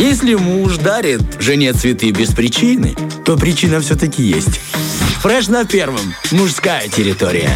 Если муж дарит жене цветы без причины, то причина все-таки есть. Фреш на первом. Мужская территория.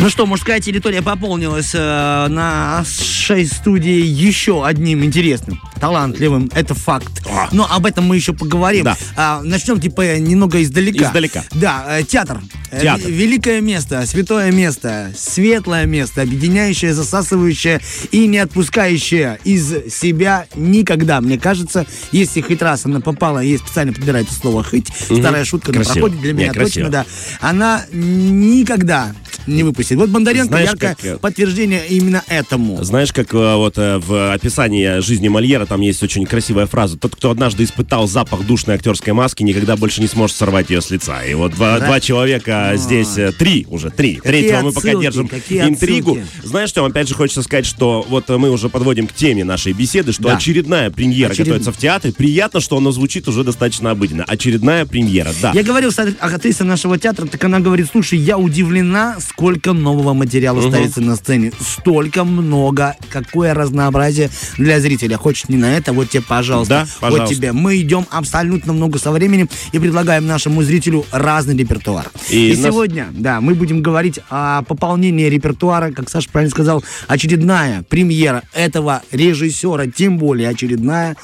Ну что, мужская территория пополнилась э, на нашей студии еще одним интересным, талантливым. Это факт. А. Но об этом мы еще поговорим. Да. А, начнем типа немного издалека. Издалека. Да, э, театр. Э, Театр. ве- Великое место, святое место, светлое место, объединяющее, засасывающее и не отпускающее из себя никогда. Мне кажется, если хоть раз она попала, ей специально подбирается слово «хоть», старая шутка Красиво. проходит для меня красиво. точно, да, она никогда не выпустит. Вот Бондаренко Знаешь, яркое как, э, подтверждение именно этому. Знаешь, как э, вот э, в описании жизни Мольера там есть очень красивая фраза. Тот, кто однажды испытал запах душной актерской маски, никогда больше не сможет сорвать ее с лица. И вот два, Да? два человека здесь, э, три уже, три. Какие Третьего мы пока отсылки, держим интригу. отсылки. Знаешь, что, опять же, хочется сказать, что вот мы уже подводим к теме нашей беседы, что Да. очередная премьера Очеред- готовится в театре. Приятно, что она звучит уже достаточно обыденно. Очередная премьера, да. Я говорил с актрисой нашего театра, так она говорит, слушай, я удивлена, сколько нового материала ставится на сцене. Столько много, какое разнообразие для зрителя. Хочешь не на это, вот тебе, пожалуйста. Да, пожалуйста. Вот тебе. Мы идем абсолютно много со временем и предлагаем нашему зрителю разный репертуар. И И, нас- сегодня, да, мы будем говорить о пополнении репертуара, как Саша правильно сказал, очередная премьера этого режиссера, тем более очередная.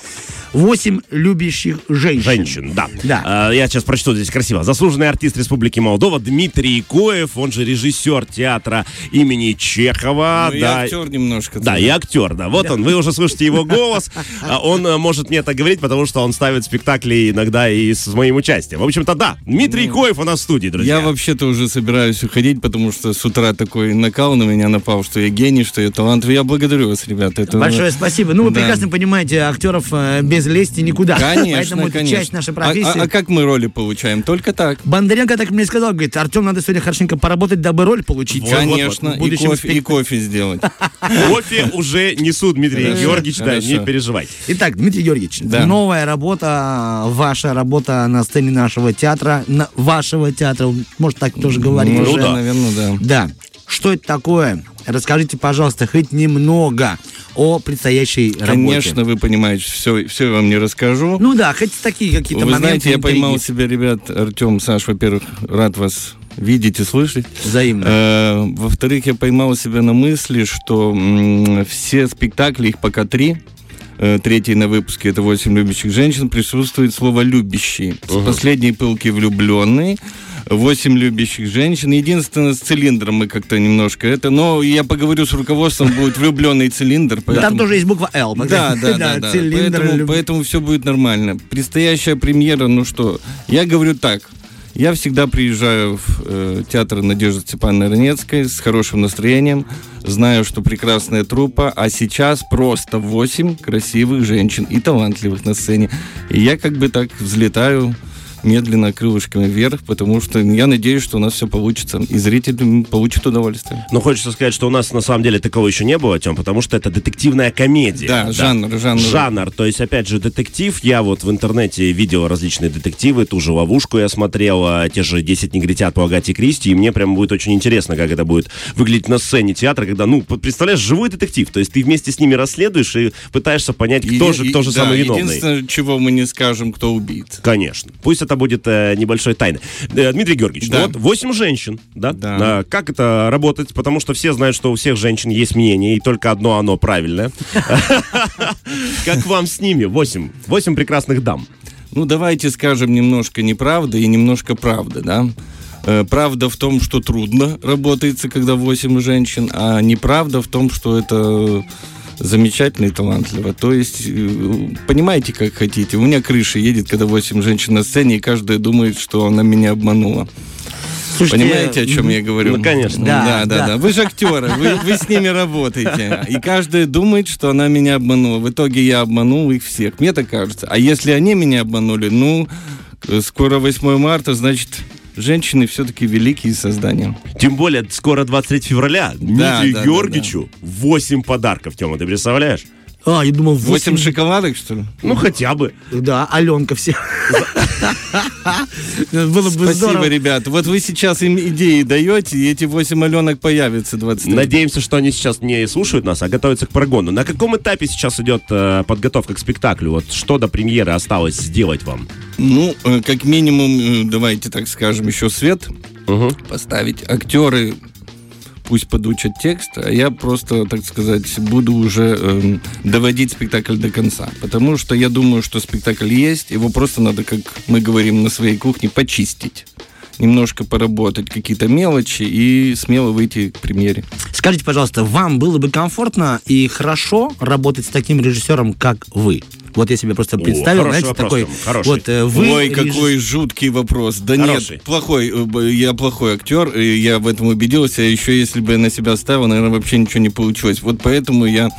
Восемь любящих женщин. Женщин, да. Да. А, я сейчас прочту здесь красиво. Заслуженный артист Республики Молдова Дмитрий Коев, он же режиссер театра имени Чехова. Ну, да. я актер немножко. Да, и актер, да. Вот он, вы уже слышите его голос. А Он э, может мне это говорить, потому что он ставит спектакли иногда и с моим участием. В общем-то, да, Дмитрий Коев у нас в студии, друзья. Я вообще-то уже собираюсь уходить, потому что с утра такой накал на меня напал, что я гений, что я талантливый. Я благодарю вас, ребята. Это Большое спасибо. Ну, вы Да. прекрасно понимаете, актеров э, без лести никуда. Конечно, Поэтому это конечно. часть нашей А- профессии. А, а как мы роли получаем? Только так. Бондаренко так мне сказал, говорит, Артем, надо сегодня хорошенько поработать, дабы роль получить. Конечно, в и, будущем кофе, и кофе сделать. Кофе уже несу, Дмитрий Георгиевич, да, не переживайте. Итак, Дмитрий Георгиевич, новая работа, ваша работа на сцене нашего театра, вашего театра, может так тоже говорить. Ну, Ну уже, да. наверное, да. Да. Что это такое? Расскажите, пожалуйста, хоть немного о предстоящей работе. Конечно, вы понимаете, все, все я вам не расскажу. Ну да, хоть такие какие-то Вы моменты. знаете, я интриги. поймал себя, ребят, Артем, Саш, во-первых, рад вас видеть и слышать. Взаимно. Э, Во-вторых, я поймал себя на мысли, что м, все спектакли, их пока три, э, третий на выпуске, это «Восемь любящих женщин», присутствует слово «любящий». С последней пылки «влюбленный», «Восемь любящих женщин». Единственное, с цилиндром мы как-то немножко это... Но я поговорю с руководством, будет «влюбленный цилиндр». Там поэтому- тоже есть буква Л. да, да, да, да. цилиндр, Поэтому, поэтому все будет нормально. Предстоящая премьера, ну что, я говорю так. Я всегда приезжаю в э, театр Надежды Степановны Ранецкой с хорошим настроением, знаю, что прекрасная труппа, а сейчас просто 8 красивых женщин и талантливых на сцене. И я как бы так взлетаю медленно крылышками вверх, потому что я надеюсь, что у нас все получится, и зрители получат удовольствие. Но хочется сказать, что у нас на самом деле такого еще не было, Тем, потому что это детективная комедия. Да, жанр, жанр. Жанр, то есть, опять же, детектив. Я вот в интернете видел различные детективы, ту же «Ловушку» я смотрел, а, те же «10 негритят» по Агате Кристи, и мне прям будет очень интересно, как это будет выглядеть на сцене театра, когда, ну, представляешь, живой детектив, то есть ты вместе с ними расследуешь и пытаешься понять, кто И- же, и- кто же да, самый виновный. Единственное, чего мы не скажем, кто убийца. Конечно. Пусть это будет э, небольшой тайной. Э, Дмитрий Георгиевич, Да. ну вот 8 женщин, да? Да. А, как это работать? Потому что все знают, что у всех женщин есть мнение, и только одно оно правильное. Как вам с ними? 8. 8 прекрасных дам. Ну, давайте скажем немножко неправда и немножко правда, да? Э, Правда в том, что трудно работается, когда 8 женщин, а неправда в том, что это замечательно и талантливо. То есть, э, понимаете, как хотите. У меня крыша едет, когда 8 женщин на сцене, и каждая думает, что она меня обманула. Слушайте, Понимаете, о чем я говорю? Ну, конечно. Да, Да, да, да. да. Вы же актеры, вы, вы с ними работаете. И каждая думает, что она меня обманула. В итоге я обманул их всех. Мне так кажется. А если они меня обманули, ну, э, скоро 8 марта, значит, женщины все-таки великие создания. Тем более, скоро 23 февраля. Дмитрию да, да, Георгиевичу 8 подарков, Тёма, ты представляешь? А, я думал, 8 8 шоколадок, что ли? Ну, хотя бы. Да, Аленка все. Было бы Спасибо, здорово. ребят. Вот вы сейчас им идеи даете, и эти 8 Аленок появятся 20 Надеемся, что они сейчас не слушают нас, а готовятся к прогону. На каком этапе сейчас идет э, подготовка к спектаклю? Вот что до премьеры осталось сделать вам? Ну, э, как минимум, э, давайте так скажем, еще свет Мгм. поставить. Актеры пусть подучат текст, а я просто, так сказать, буду уже эм, доводить спектакль до конца. Потому что я думаю, что спектакль есть, его просто надо, как мы говорим на своей кухне, почистить. Немножко поработать какие-то мелочи и смело выйти к премьере. Скажите, пожалуйста, вам было бы комфортно и хорошо работать с таким режиссером, как вы? Вот я себе просто представил, хороший знаете, вопрос, такой... Хороший. Вот э, вы... Ой, реж- какой жуткий вопрос. Да Хороший. нет, плохой. э, Я плохой актер, и я в этом убедился. Еще если бы я на себя ставил, наверное, вообще ничего не получилось. Вот поэтому я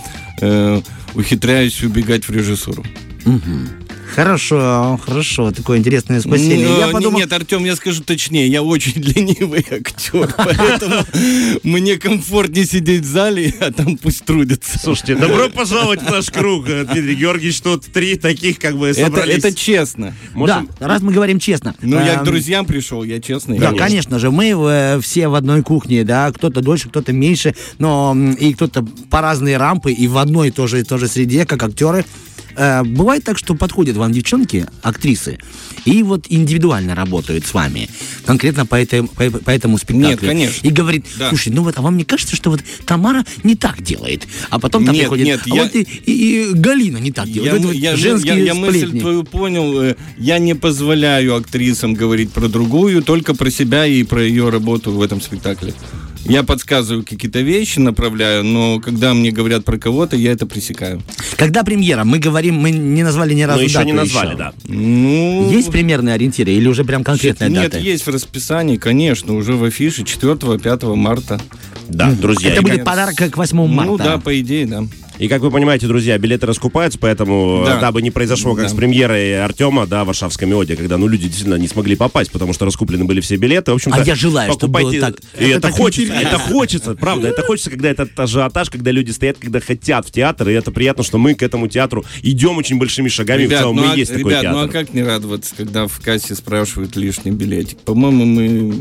э, ухитряюсь убегать в режиссуру. Хорошо, хорошо, такое интересное спасение. Ну, я подумал, Нет, Артем, я скажу точнее, я очень ленивый актер, поэтому мне комфортнее сидеть в зале, а там пусть трудятся. Слушайте, добро пожаловать в наш круг, э, Дмитрий Георгиевич. Тут три таких как бы собрались. это честно. Можем- да, раз мы говорим честно. Ну, я к эм, друзьям пришел, я честный. Да, Конечно. же, мы э, все в одной кухне, да, кто-то дольше, кто-то меньше, но и кто-то по разные рампы, и в одной тоже, тоже среде, как актеры. Э, бывает так, что подходят вам девчонки, актрисы, и вот индивидуально работают с вами, конкретно по, этой, по, по этому спектаклю. Нет, конечно. И говорит, Да. слушай, ну вот, а вам не кажется, что вот Тамара не так делает? А потом там Нет, приходит, нет, а я- вот и, и- и Галина не так делает. Я, Вот вот я- я- я мысль твою понял. Э, Я не позволяю актрисам говорить про другую, только про себя и про ее работу в этом спектакле. Я подсказываю какие-то вещи, направляю, но когда мне говорят про кого-то, я это пресекаю. Когда премьера? Мы говорим, мы не назвали ни разу Но еще дату не назвали, еще. да. Ну, Есть примерные ориентиры или уже прям конкретная Нет, дата? есть в расписании, конечно, уже в афише 4-5 марта. Да, друзья. Это будет как- подарок к 8 марта. Ну да, по идее, да. И как вы понимаете, друзья, билеты раскупаются, поэтому, Да. э, дабы не произошло, как Да. с премьерой Артема, да, в Варшавской мелодии, когда, ну, люди действительно не смогли попасть, потому что раскуплены были все билеты. В общем-то, А я желаю, чтобы покупайте- было так. И Это это, так хочется, интересно. это хочется, правда, это хочется, когда этот ажиотаж, когда люди стоят, когда хотят в театр, и это приятно, что мы к этому театру идем очень большими шагами, в Ребят, целом ну, мы а, есть такой ребят, ну а театр. как не радоваться, когда в кассе спрашивают лишний билетик? По-моему, мы...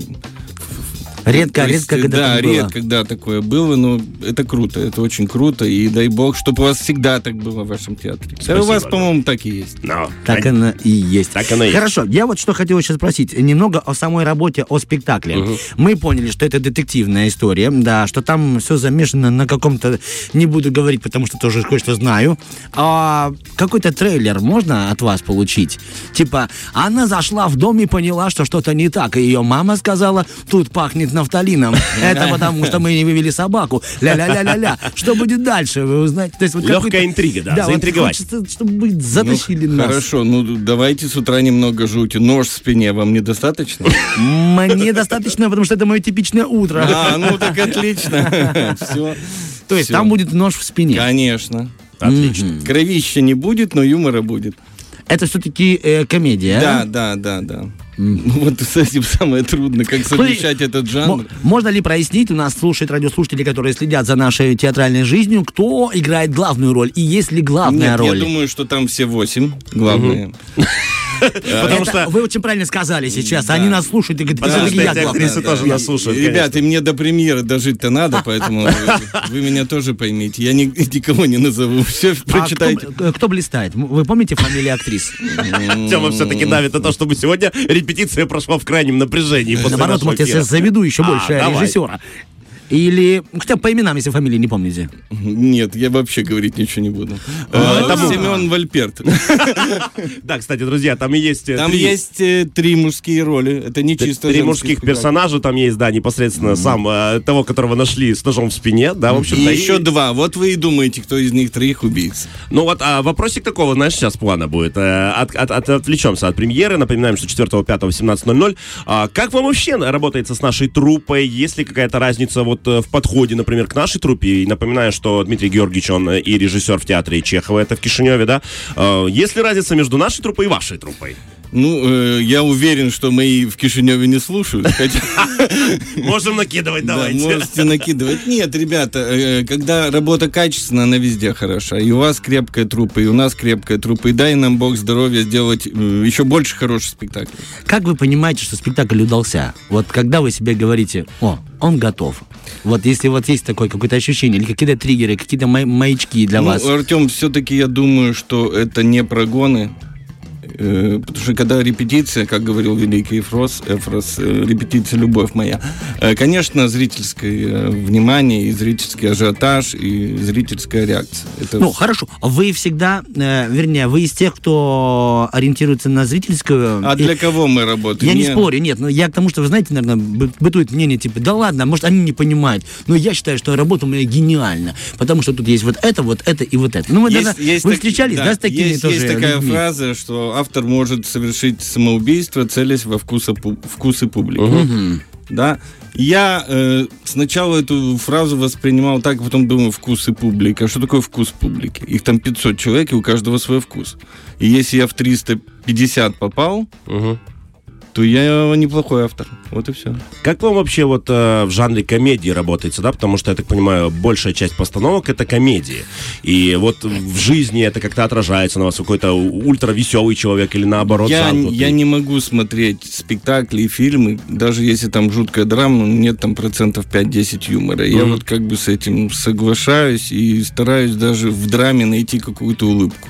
Редко, есть, редко, когда Да, было. редко, когда такое было, но это круто, это очень круто, и дай бог, чтобы у вас всегда так было в вашем театре. Да Спасибо, у вас, да. по-моему, так и есть. Но, Так а- оно и есть. Так оно и есть. Хорошо, я вот что хотел еще спросить. Немного о самой работе, о спектакле. Мы поняли, что это детективная история, да, что там все замешано на каком-то... Не буду говорить, потому что тоже кое-что знаю. А какой-то трейлер можно от вас получить? Типа, она зашла в дом и поняла, что что-то не так. И ее мама сказала, тут пахнет нафталином. Это потому, что мы не вывели собаку. Ля-ля-ля-ля-ля. Что будет дальше, вы узнаете. То есть, вот Легкая интрига, да, вот заинтриговать. хочется, чтобы вы затащили Ну, нас. Хорошо, ну давайте с утра немного жути. Нож в спине вам недостаточно? Мне достаточно, потому что это мое типичное утро. А, ну так отлично. Все. То есть там будет нож в спине. Конечно. Отлично. Кровища не будет, но юмора будет. Это все-таки комедия. Да, а? да, да, да. Ну, Вот с этим самое трудное, как совмещать этот жанр. Мо- Можно ли прояснить, у нас слушают радиослушатели, которые следят за нашей театральной жизнью, кто играет главную роль и есть ли главная Нет, роль? я думаю, что там все восемь главные. Потому что... Вы очень правильно сказали сейчас. Они нас слушают и говорят, Потому «Всё-таки что я эти главная». актрисы тоже нас слушают, Ребят, и мне до премьеры дожить-то надо, поэтому вы, меня тоже поймите. Я ни- никого не назову. Все А прочитайте. кто, блистает? Вы помните фамилии актрис? Тема все-таки давит на то, чтобы сегодня репетиция прошла в крайнем напряжении после Наоборот, может, я заведу еще А, больше режиссера. Или, ну, хотя по именам, если фамилии не помните. Нет, я вообще говорить ничего не буду. А, Э. Семен Вальперт. Да, кстати, друзья, там и есть э, Там есть э, три мужские роли. Это не чисто Три мужских персонажа там есть, да, непосредственно сам того, которого нашли с ножом в спине, да, в И общем-то. еще два. Вот вы и думаете, кто из них троих убийц. Ну вот а, вопросик такого, знаешь, сейчас плана будет. От- от- от- отвлечемся от премьеры. Напоминаем, что 4 5 17.00. А, как вам вообще работается с нашей труппой? Есть ли какая-то разница вот э, в подходе, например, к нашей труппе? И напоминаю, что Дмитрий Георгиевич, он э, и режиссер в театре Чехова, это в Кишиневе, да? Э, есть ли разница между нашей труппой и вашей труппой? Ну, э, я уверен, что мои в Кишиневе не слушают. Можем накидывать, да, давайте. можете накидывать. Нет, ребята, э, когда работа качественная, она везде хороша. И у вас крепкая труппа, и у нас крепкая труппа. И дай нам Бог здоровья сделать э, еще больше хороших спектаклей. Как вы понимаете, что спектакль удался? Вот когда вы себе говорите, о, он готов. Вот если вот есть такое какое-то ощущение, или какие-то триггеры, какие-то маячки для ну, вас. Артем, все-таки я думаю, что это не прогоны. Э, Потому что когда репетиция, как говорил великий Эфрос, Эфрос э, репетиция «Любовь моя», э, конечно, зрительское внимание, и зрительский ажиотаж, и зрительская реакция. Это Ну, хорошо. Вы всегда, э, вернее, вы из тех, кто ориентируется на зрительскую... А и- для кого мы работаем? Я не спорю, нет, но я к тому, что, вы знаете, наверное, бы- бытует мнение, типа, да ладно, может, они не понимают, но я считаю, что работа у меня гениальна, потому что тут есть вот это, вот это и вот это. Ну, вы, наверное, вы так- встречались, да, с такими есть, тоже Есть такая людьми? фраза, что автор может совершить самоубийство, целясь во вкуса, вкусы публики. Да. Я э, сначала эту фразу воспринимал так, а потом думаю, вкусы публики. А что такое вкус публики? Их там 500 человек, и у каждого свой вкус. И если я в 350 попал, Мгм. То я неплохой автор. Вот и все. Как вам вообще вот э, в жанре комедии работается, да? Потому что, я так понимаю, большая часть постановок это комедии. И вот в жизни это как-то отражается на вас какой-то ультра веселый человек или наоборот Я, замкнутый? я не могу смотреть спектакли и фильмы, даже если там жуткая драма, нет там процентов 5-10 юмора. Я Мгм. вот как бы с этим соглашаюсь и стараюсь даже в драме найти какую-то улыбку.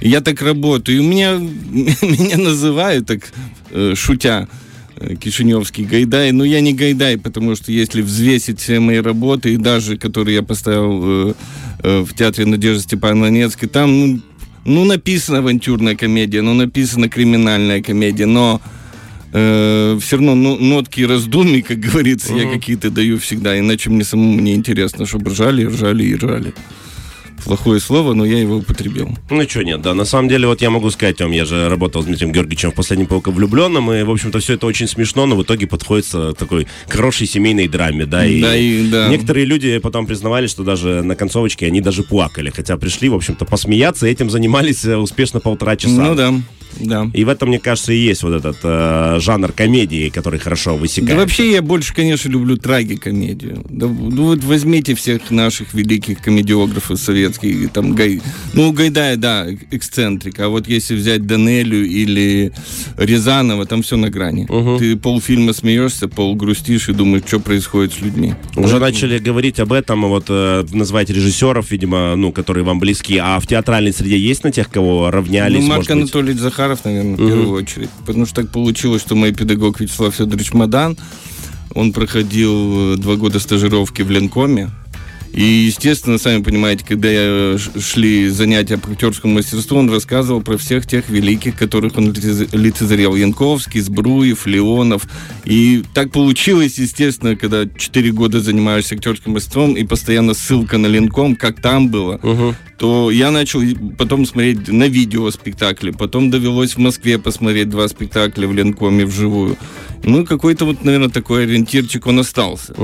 Я так работаю. И меня, меня называют так, э, шутя, э, Кишиневский Гайдай, но я не Гайдай, потому что если взвесить все мои работы, и даже которые я поставил э, э, в театре Надежды Степановны Ненецкой, там ну, ну, написана авантюрная комедия, ну, написана криминальная комедия, но все равно ну, нотки раздумий, как говорится, я какие-то даю всегда, иначе мне самому не интересно, чтобы ржали, ржали и ржали. Плохое слово, но я его употребил. Ну что нет, да. На самом деле, вот я могу сказать вам, я же работал с Дмитрием Георгиевичем в «Последнем полка влюбленном», и, в общем-то, все это очень смешно, но в итоге подходит к такой хорошей семейной драме, да. И, Да, и да. некоторые люди потом признавались, что даже на концовочке они даже плакали, хотя пришли, в общем-то, посмеяться, и этим занимались э, успешно полтора часа. Ну да, да. И в этом, мне кажется, и есть вот этот э, жанр комедии, который хорошо Да высекает. вообще я больше, конечно, люблю трагикомедию. Да, ну вот возьмите всех наших великих комедиографов советских, там Гай, ну Гайдая, да, эксцентрик, а вот если взять Данелю или Рязанова, там все на грани. Ты полфильма смеешься, пол грустишь и думаешь, что происходит с людьми. Уже Поэтому- начали говорить об этом, вот э, называть режиссеров, видимо, ну, которые вам близки. А в театральной среде есть на тех, кого равнялись, Ну, Марк может быть? Захаров, наверное, в первую очередь. Потому что так получилось, что мой педагог Вячеслав Федорович Мадан, он проходил э, два года стажировки в Ленкоме. И, естественно, сами понимаете, когда ш- шли занятия по актерскому мастерству, он рассказывал про всех тех великих, которых он лицез- лицезрел. Янковский, Сбруев, Леонов. И так получилось, естественно, когда 4 года занимаешься актерским мастерством, и постоянно ссылка на Ленком, как там было, то я начал потом смотреть на видео спектакли. Потом довелось в Москве посмотреть два спектакля в Ленкоме вживую. Ну, какой-то вот, наверное, такой ориентирчик он остался.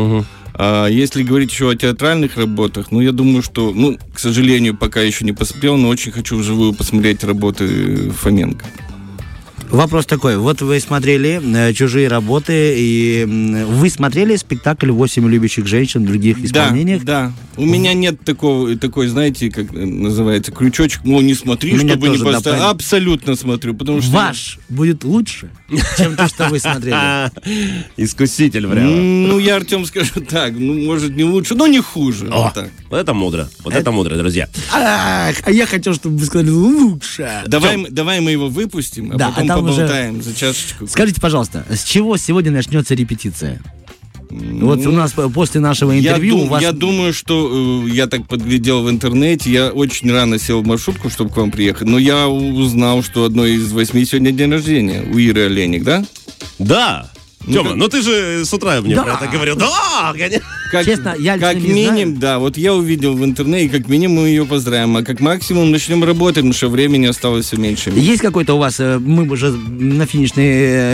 А если говорить еще о театральных работах, ну, я думаю, что, ну, к сожалению, пока еще не поспел, но очень хочу вживую посмотреть работы Фоменко. Вопрос такой. Вот вы смотрели э, «Чужие работы», и вы смотрели спектакль «Восемь любящих женщин» в других исполнениях? Да, да. У меня нет такого, такой, знаете, как э, называется, крючочек, мол, не смотри, У меня чтобы не поставить. правильно. Абсолютно смотрю, потому что... Ваш будет лучше, чем то, что вы смотрели. А, Искуситель прямо. Ну, я, Артем, скажу так, ну, может, не лучше, но не хуже. Вот так. Вот это мудро. Вот это мудро, друзья. А я хотел, чтобы вы сказали «лучше». Давай, мы- давай мы его выпустим, а Да, потом там уже- поболтаем за чашечку. Скажите, пожалуйста, с чего сегодня начнется репетиция? Вот у нас э, после нашего Я, интервью дум- у вас... я думаю, что э, я так подглядел в интернете, я очень рано сел в маршрутку, чтобы к вам приехать, но я узнал, что одной из восьми сегодня день рождения у Иры Олейник, да? Да. Тёма, ну ты же с утра мне Да. про это говорил. Да, конечно. Как, Честно, я как не минимум, знаю. да, вот я увидел в интернете, и как минимум мы ее поздравим, а как максимум начнем работать, потому что времени осталось все меньше. Есть какой-то у вас, э, мы уже на финишной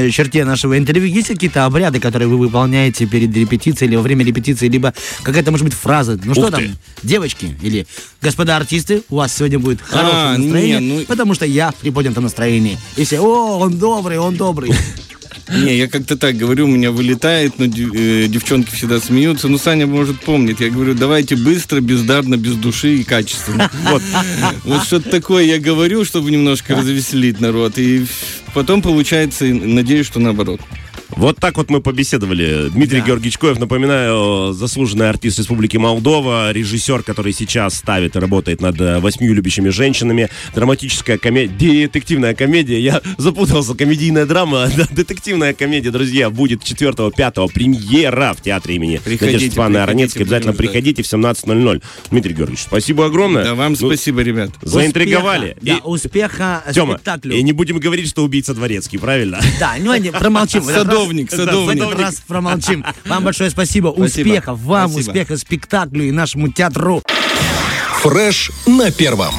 э, черте нашего интервью, есть какие-то обряды, которые вы выполняете перед репетицией или во время репетиции, либо какая-то, может быть, фраза, ну что Ух там, ты. девочки, или господа артисты, у вас сегодня будет хорошее А, настроение, не, ну- потому что я в приподнятом настроении. И все, о, он добрый, он добрый. Не, я как-то так говорю, у меня вылетает, но э, девчонки всегда смеются. Ну, Саня, может, помнит. Я говорю, давайте быстро, бездарно, без души и качественно. Вот, вот что-то такое я говорю, чтобы немножко развеселить народ. И потом получается, надеюсь, что наоборот. Вот так вот мы побеседовали. Дмитрий Да. Георгиевич Коев, напоминаю, заслуженный артист Республики Молдова, режиссер, который сейчас ставит и работает над э, восьмью любящими женщинами. Драматическая комедия, детективная комедия. Я запутался, комедийная драма, детективная комедия, друзья, будет 4-5 премьера в театре имени Приходите, Надежды приходите, Аронецкой. Обязательно приходите в 17.00. Дмитрий Георгиевич, спасибо огромное. Да, вам Ну, спасибо, ребят. Заинтриговали. Успеха, И- Да, успеха Тёма, спектаклю. и не будем говорить, что убийца Дворецкий, правильно? Да, ну не, промолчим. В этот раз- Садовник, садовник. в этот раз промолчим. Вам большое спасибо. Успехов вам, успехов спектаклю и нашему театру. Фреш на первом.